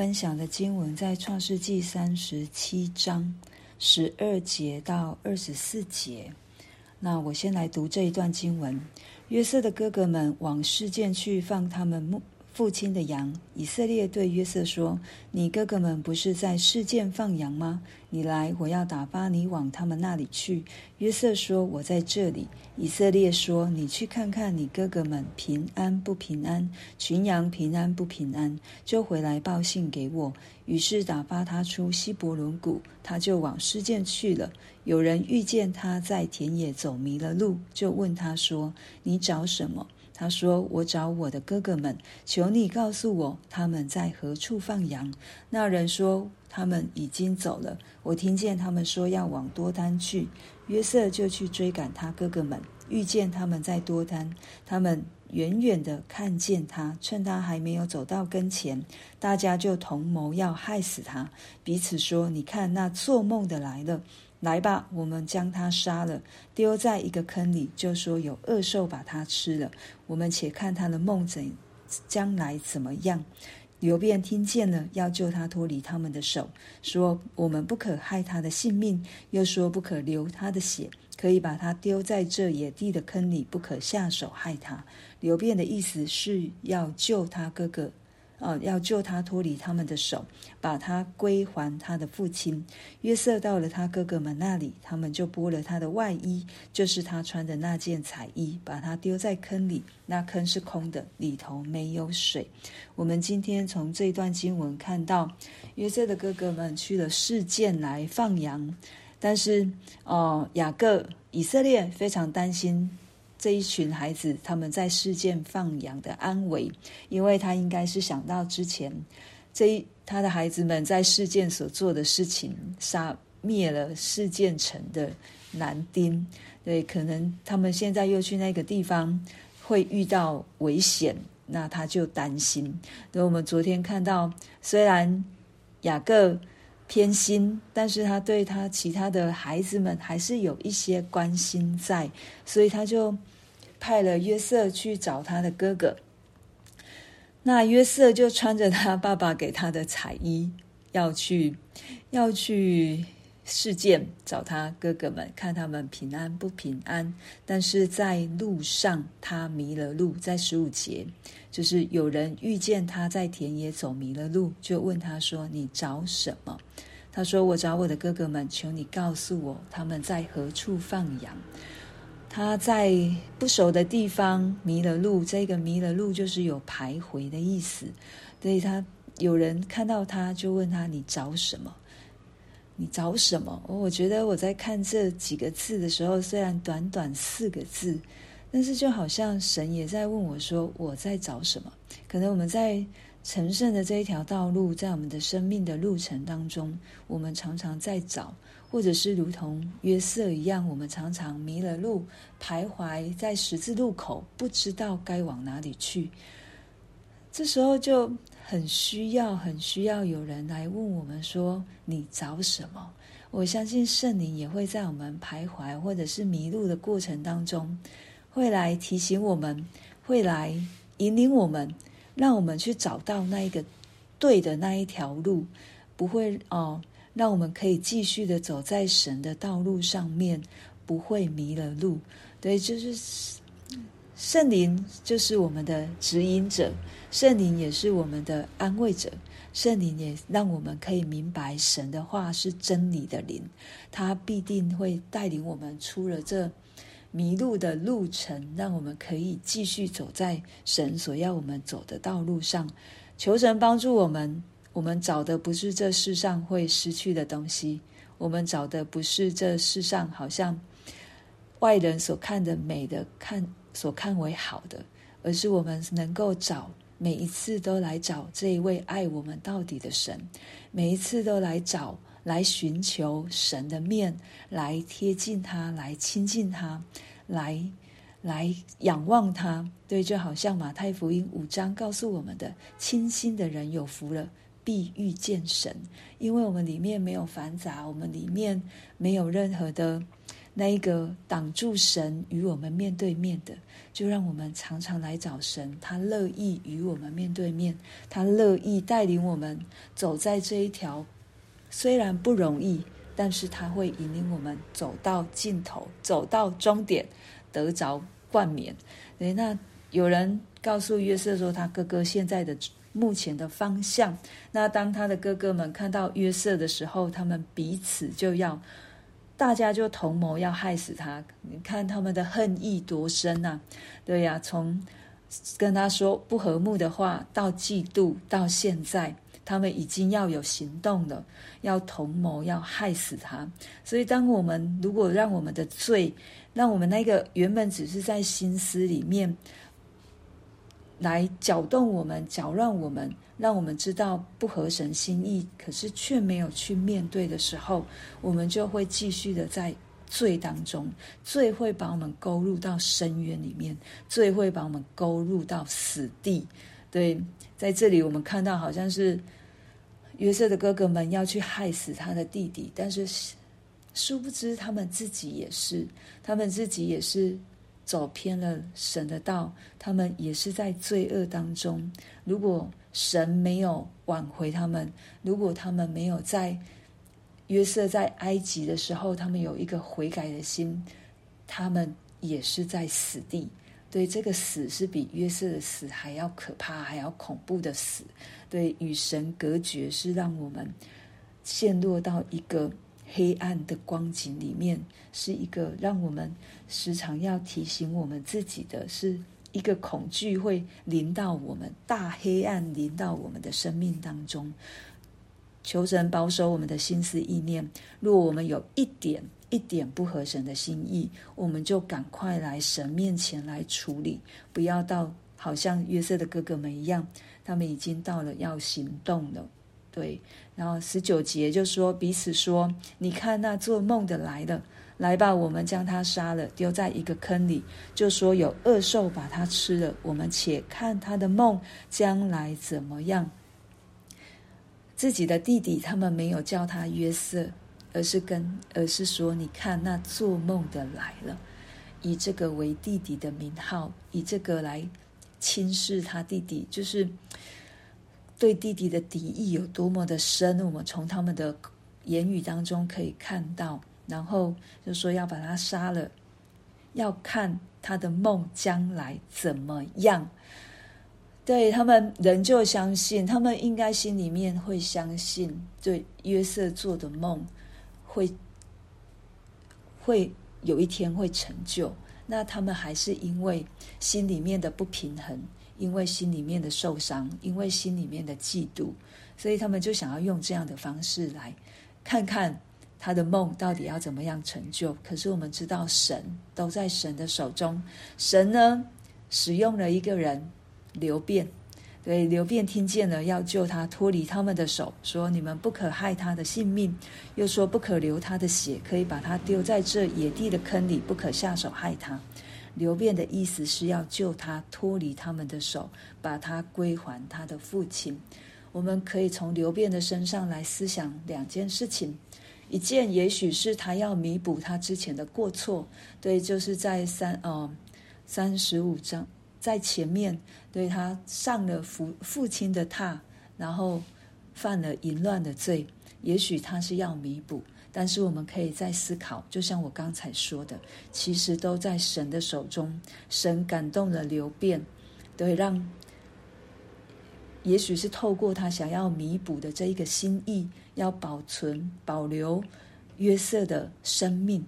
分享的经文在创世纪三十七章十二节到二十四节。那我先来读这一段经文：约瑟的哥哥们往示剑去放他们牧。父亲的羊，以色列对约瑟说：“你哥哥们不是在示剑放羊吗？你来，我要打发你往他们那里去。”约瑟说：“我在这里。”以色列说：“你去看看你哥哥们平安不平安，群羊平安不平安，就回来报信给我。”于是打发他出希伯伦谷，他就往示剑去了。有人遇见他在田野走迷了路，就问他说：“你找什么？”他说：“我找我的哥哥们，求你告诉我他们在何处放羊。”那人说：“他们已经走了。我听见他们说要往多丹去。”约瑟就去追赶他哥哥们，遇见他们在多丹，他们远远的看见他，趁他还没有走到跟前，大家就同谋要害死他，彼此说：“你看那做梦的来了。”来吧，我们将他杀了，丢在一个坑里，就说有恶兽把他吃了。我们且看他的梦怎将来怎么样。刘辩听见了，要救他脱离他们的手，说我们不可害他的性命，又说不可流他的血，可以把他丢在这野地的坑里，不可下手害他。刘辩的意思是要救他哥哥。呃，要救他脱离他们的手，把他归还他的父亲。约瑟到了他哥哥们那里，他们就剥了他的外衣，就是他穿的那件彩衣，把他丢在坑里。那坑是空的，里头没有水。我们今天从这段经文看到，约瑟的哥哥们去了示剑来放羊，但是哦，雅各以色列非常担心。这一群孩子，他们在事件放羊的安危，因为他应该是想到之前这一他的孩子们在事件所做的事情，杀灭了事件城的男丁，对，可能他们现在又去那个地方会遇到危险，那他就担心。那我们昨天看到，虽然雅各偏心，但是他对他其他的孩子们还是有一些关心在，所以他就。派了约瑟去找他的哥哥，那约瑟就穿着他爸爸给他的彩衣，要去要去示剑找他哥哥们，看他们平安不平安。但是在路上他迷了路，在十五节，就是有人遇见他在田野走迷了路，就问他说：“你找什么？”他说：“我找我的哥哥们，求你告诉我他们在何处放羊。”他在不熟的地方迷了路，这个迷了路就是有徘徊的意思。所以他有人看到他，就问他：“你找什么？你找什么？”我觉得我在看这几个字的时候，虽然短短四个字，但是就好像神也在问我说：“我在找什么？”可能我们在成圣的这一条道路，在我们的生命的路程当中，我们常常在找。或者是如同约瑟一样，我们常常迷了路，徘徊在十字路口，不知道该往哪里去。这时候就很需要，很需要有人来问我们说：“你找什么？”我相信圣灵也会在我们徘徊或者是迷路的过程当中，会来提醒我们，会来引领我们，让我们去找到那一个对的那一条路，不会哦。让我们可以继续的走在神的道路上面，不会迷了路。对，就是圣灵，就是我们的指引者，圣灵也是我们的安慰者，圣灵也让我们可以明白神的话是真理的灵，他必定会带领我们出了这迷路的路程，让我们可以继续走在神所要我们走的道路上。求神帮助我们。我们找的不是这世上会失去的东西，我们找的不是这世上好像外人所看的美的看所看为好的，而是我们能够找每一次都来找这一位爱我们到底的神，每一次都来找来寻求神的面，来贴近他，来亲近他，来来仰望他。对，就好像马太福音五章告诉我们的：清心的人有福了。必遇见神，因为我们里面没有繁杂，我们里面没有任何的那一个挡住神与我们面对面的，就让我们常常来找神，他乐意与我们面对面，他乐意带领我们走在这一条虽然不容易，但是他会引领我们走到尽头，走到终点，得着冠冕。对，那有人告诉约瑟说，他哥哥现在的目前的方向。那当他的哥哥们看到约瑟的时候，他们彼此就要。大家就同谋要害死他，你看他们的恨意多深啊！对呀，从跟他说不和睦的话，到嫉妒，到现在，他们已经要有行动了，要同谋要害死他。所以，当我们如果让我们的罪，让我们那个原本只是在心思里面来搅动我们、搅乱我们。让我们知道不合神心意，可是却没有去面对的时候，我们就会继续的在罪当中，罪会把我们勾入到深渊里面，罪会把我们勾入到死地。对，在这里我们看到好像是约瑟的哥哥们要去害死他的弟弟，但是殊不知他们自己也是，他们自己也是。走偏了神的道，他们也是在罪恶当中。如果神没有挽回他们，如果他们没有在约瑟在埃及的时候，他们有一个悔改的心，他们也是在死地。对，这个死是比约瑟的死还要可怕、还要恐怖的死。对，与神隔绝是让我们陷落到一个。黑暗的光景里面，是一个让我们时常要提醒我们自己的，是一个恐惧会临到我们，大黑暗临到我们的生命当中。求神保守我们的心思意念，若我们有一点一点不合神的心意，我们就赶快来神面前来处理，不要到好像约瑟的哥哥们一样，他们已经到了要行动了。对，然后十九节就说彼此说：“你看那做梦的来了，来吧，我们将他杀了，丢在一个坑里，就说有恶兽把他吃了。我们且看他的梦将来怎么样。”自己的弟弟他们没有叫他约瑟，而是跟而是说：“你看那做梦的来了，以这个为弟弟的名号，以这个来轻视他弟弟，就是。”对弟弟的敌意有多么的深，我们从他们的言语当中可以看到。然后就说要把他杀了，要看他的梦将来怎么样。对，他们仍旧相信，他们应该心里面会相信，对约瑟做的梦会会有一天会成就。那他们还是因为心里面的不平衡。因为心里面的受伤，因为心里面的嫉妒，所以他们就想要用这样的方式来看看他的梦到底要怎么样成就。可是我们知道，神都在神的手中。神呢，使用了一个人刘便，对，流便听见了要救他脱离他们的手，说你们不可害他的性命，又说不可流他的血，可以把他丢在这野地的坑里，不可下手害他。流便的意思是要救他脱离他们的手，把他归还他的父亲。我们可以从流便的身上来思想两件事情：一件也许是他要弥补他之前的过错，对，就是在三呃三十五章在前面，对他上了父父亲的榻，然后犯了淫乱的罪，也许他是要弥补。但是我们可以再思考，就像我刚才说的，其实都在神的手中。神感动了流便，对，让也许是透过他想要弥补的这一个心意，要保存、保留约瑟的生命。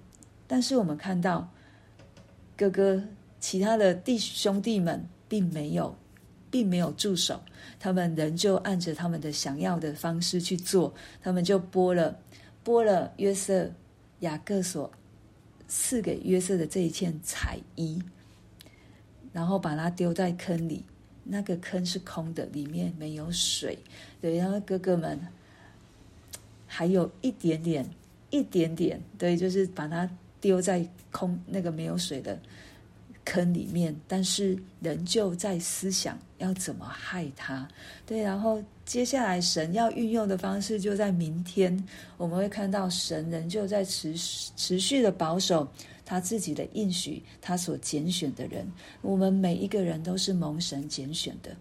但是我们看到哥哥其他的弟兄弟们并没有，并没有住手，他们仍旧按着他们的想要的方式去做，他们就剥了。剥了约瑟雅各所赐给约瑟的这一件彩衣，然后把它丢在坑里。那个坑是空的，里面没有水。对，然后哥哥们还有一点点、一点点，对，就是把它丢在空那个没有水的坑里面，但是仍旧在思想要怎么害他。对，然后接下来神要运用的方式，就在明天我们会看到神仍旧在持持续的保守他自己的应许，他所拣选的人，我们每一个人都是蒙神拣选的。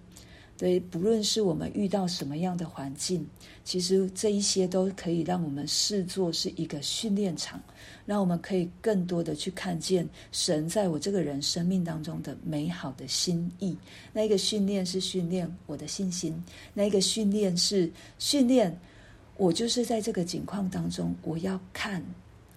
所以，不论是我们遇到什么样的环境，其实这一些都可以让我们视作是一个训练场，让我们可以更多的去看见神在我这个人生命当中的美好的心意。那一个训练是训练我的信心，那一个训练是训练我，就是在这个境况当中，我要看，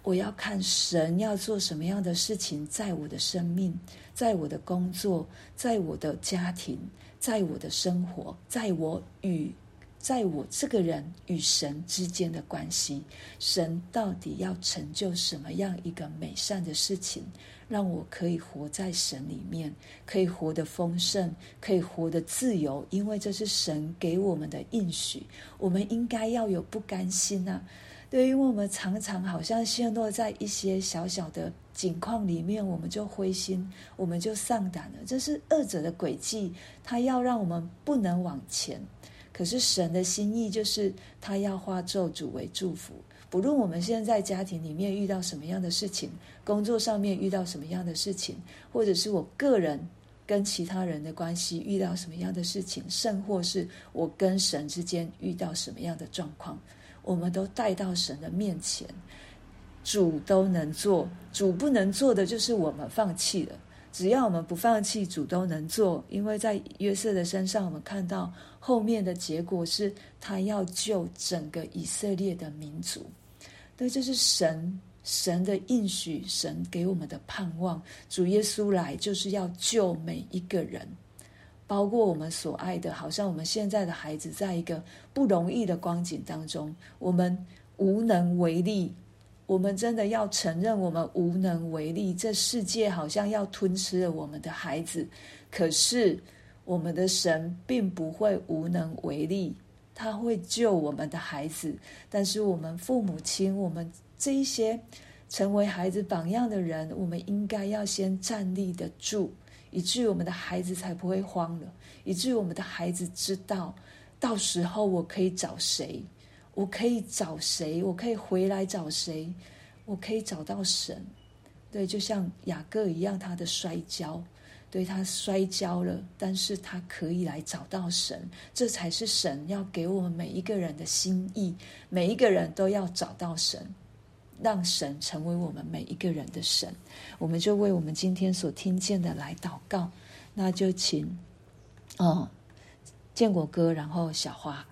我要看神要做什么样的事情，在我的生命，在我的工作，在我的家庭。在我的生活，在我与在我这个人与神之间的关系，神到底要成就什么样一个美善的事情，让我可以活在神里面，可以活得丰盛，可以活得自由，因为这是神给我们的应许。我们应该要有不甘心啊！对，因为我们常常好像陷落在一些小小的境况里面，我们就灰心，我们就丧胆了。这是恶者的诡计，他要让我们不能往前。可是神的心意就是，他要化咒诅为祝福。不论我们现在家庭里面遇到什么样的事情，工作上面遇到什么样的事情，或者是我个人跟其他人的关系遇到什么样的事情，甚或是我跟神之间遇到什么样的状况。我们都带到神的面前，主都能做，主不能做的就是我们放弃了。只要我们不放弃，主都能做。因为在约瑟的身上，我们看到后面的结果是他要救整个以色列的民族。对，这是神神的应许，神给我们的盼望。主耶稣来就是要救每一个人。包括我们所爱的，好像我们现在的孩子，在一个不容易的光景当中，我们无能为力。我们真的要承认，我们无能为力。这世界好像要吞吃了我们的孩子，可是我们的神并不会无能为力，他会救我们的孩子。但是我们父母亲，我们这一些成为孩子榜样的人，我们应该要先站立得住。以至于我们的孩子才不会慌了，以至于我们的孩子知道，到时候我可以找谁，我可以找谁，我可以回来找谁，我可以找到神。对，就像雅各一样，他的摔跤，对，他摔跤了，但是他可以来找到神，这才是神要给我们每一个人的心意，每一个人都要找到神。让神成为我们每一个人的神，我们就为我们今天所听见的来祷告。那就请，嗯，建国哥，然后小花。